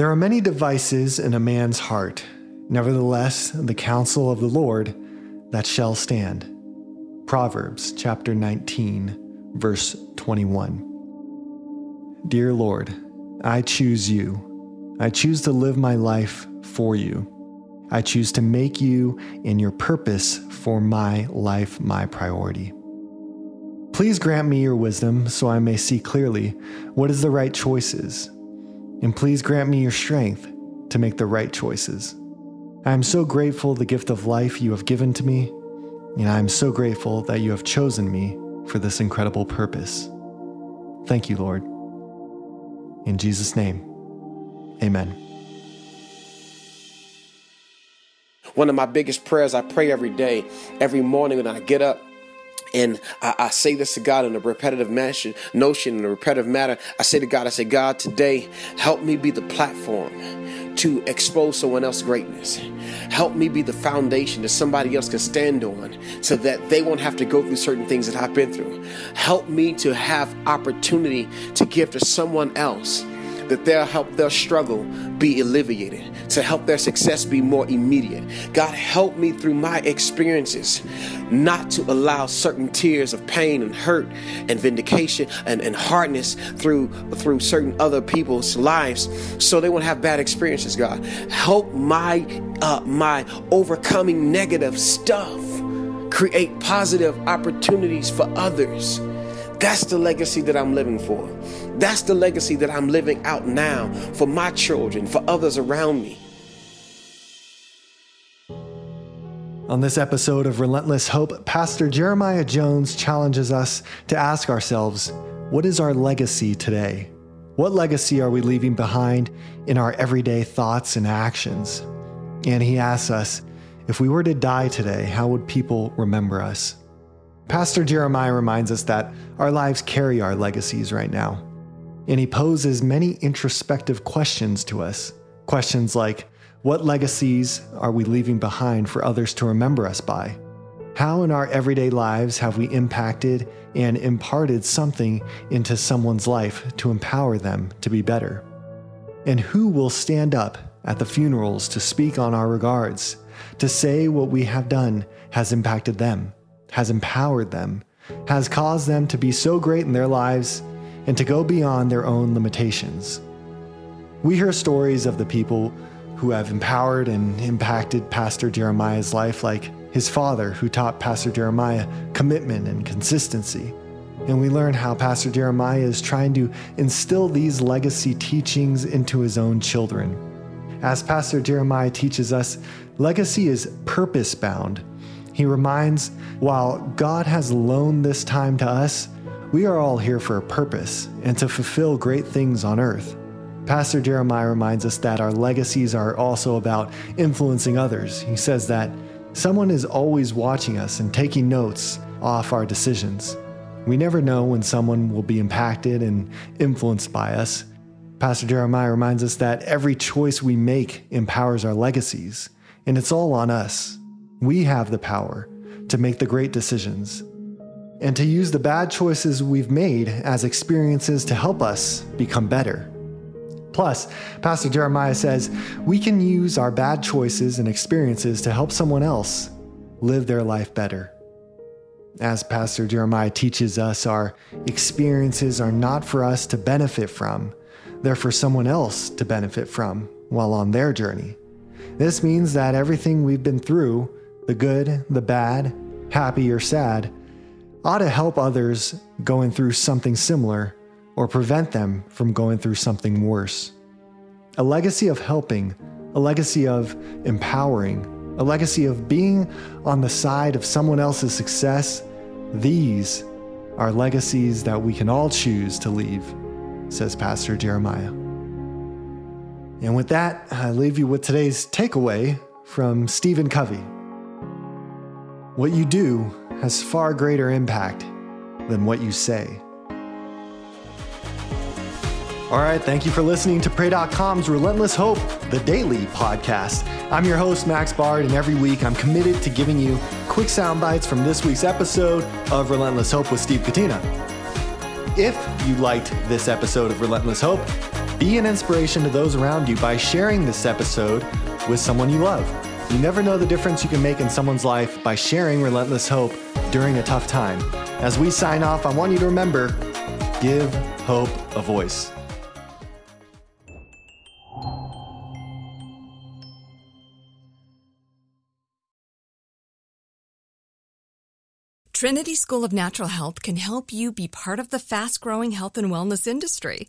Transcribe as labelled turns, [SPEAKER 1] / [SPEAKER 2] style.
[SPEAKER 1] There are many devices in a man's heart, nevertheless, the counsel of the Lord that shall stand. Proverbs chapter 19, verse 21. Dear Lord, I choose you. I choose to live my life for you. I choose to make you and your purpose for my life my priority. Please grant me your wisdom so I may see clearly what is the right choices. And please grant me your strength to make the right choices. I am so grateful the gift of life you have given to me, and I am so grateful that you have chosen me for this incredible purpose. Thank you, Lord. In Jesus' name, amen.
[SPEAKER 2] One of my biggest prayers I pray every day, every morning when I get up. And I, I, say this to God in a repetitive notion, notion, in a repetitive matter. I say to God, I say, God, today, help me be the platform to expose someone else's greatness. Help me be the foundation that somebody else can stand on so that they won't have to go through certain things that I've been through. Help me to have opportunity to give to someone else that they'll help their struggle be alleviated, to help their success be more immediate. God, help me through my experiences not to allow certain tears of pain and hurt and vindication and, and hardness through through certain other people's lives so they won't have bad experiences, God. Help my uh, my overcoming negative stuff create positive opportunities for others. That's the legacy that I'm living for. That's the legacy that I'm living out now for my children, for others around me.
[SPEAKER 1] On this episode of Relentless Hope, Pastor Jeremiah Jones challenges us to ask ourselves what is our legacy today? What legacy are we leaving behind in our everyday thoughts and actions? And he asks us if we were to die today, how would people remember us? Pastor Jeremiah reminds us that our lives carry our legacies right now and he poses many introspective questions to us. Questions like What legacies are we leaving behind for others to remember us by? How in our everyday lives have we impacted and imparted something into someone's life to empower them to be better? And who will stand up at the funerals to speak on our regards, to say what we have done has impacted them, has empowered them, has caused them to be so great in their lives and to go beyond their own limitations. We hear stories of the people who have empowered and impacted Pastor Jeremiah's life, like his father, who taught Pastor Jeremiah commitment and consistency. And we learn how Pastor Jeremiah is trying to instill these legacy teachings into his own children. As Pastor Jeremiah teaches us, legacy is purpose bound. He reminds while God has loaned this time to us, we are all here for a purpose and to fulfill great things on earth. Pastor Jeremiah reminds us that our legacies are also about influencing others. He says that someone is always watching us and taking notes off our decisions. We never know when someone will be impacted and influenced by us. Pastor Jeremiah reminds us that every choice we make empowers our legacies, and it's all on us. We have the power to make the great decisions and to use the bad choices we've made as experiences to help us become better. Plus, Pastor Jeremiah says we can use our bad choices and experiences to help someone else live their life better. As Pastor Jeremiah teaches us, our experiences are not for us to benefit from, they're for someone else to benefit from while on their journey. This means that everything we've been through, the good, the bad, happy, or sad, ought to help others going through something similar or prevent them from going through something worse. A legacy of helping, a legacy of empowering, a legacy of being on the side of someone else's success, these are legacies that we can all choose to leave, says Pastor Jeremiah. And with that, I leave you with today's takeaway from Stephen Covey. What you do has far greater impact than what you say. All right, thank you for listening to Pray.com's Relentless Hope, the daily podcast. I'm your host, Max Bard, and every week I'm committed to giving you quick sound bites from this week's episode of Relentless Hope with Steve Gatena. If you liked this episode of Relentless Hope, Be an inspiration to those around you by sharing this episode with someone you love. You never know the difference you can make in someone's life by sharing relentless hope during a tough time. As we sign off, I want you to remember give hope a voice.
[SPEAKER 3] Trinity School of Natural Health can help you be part of the fast growing health and wellness industry.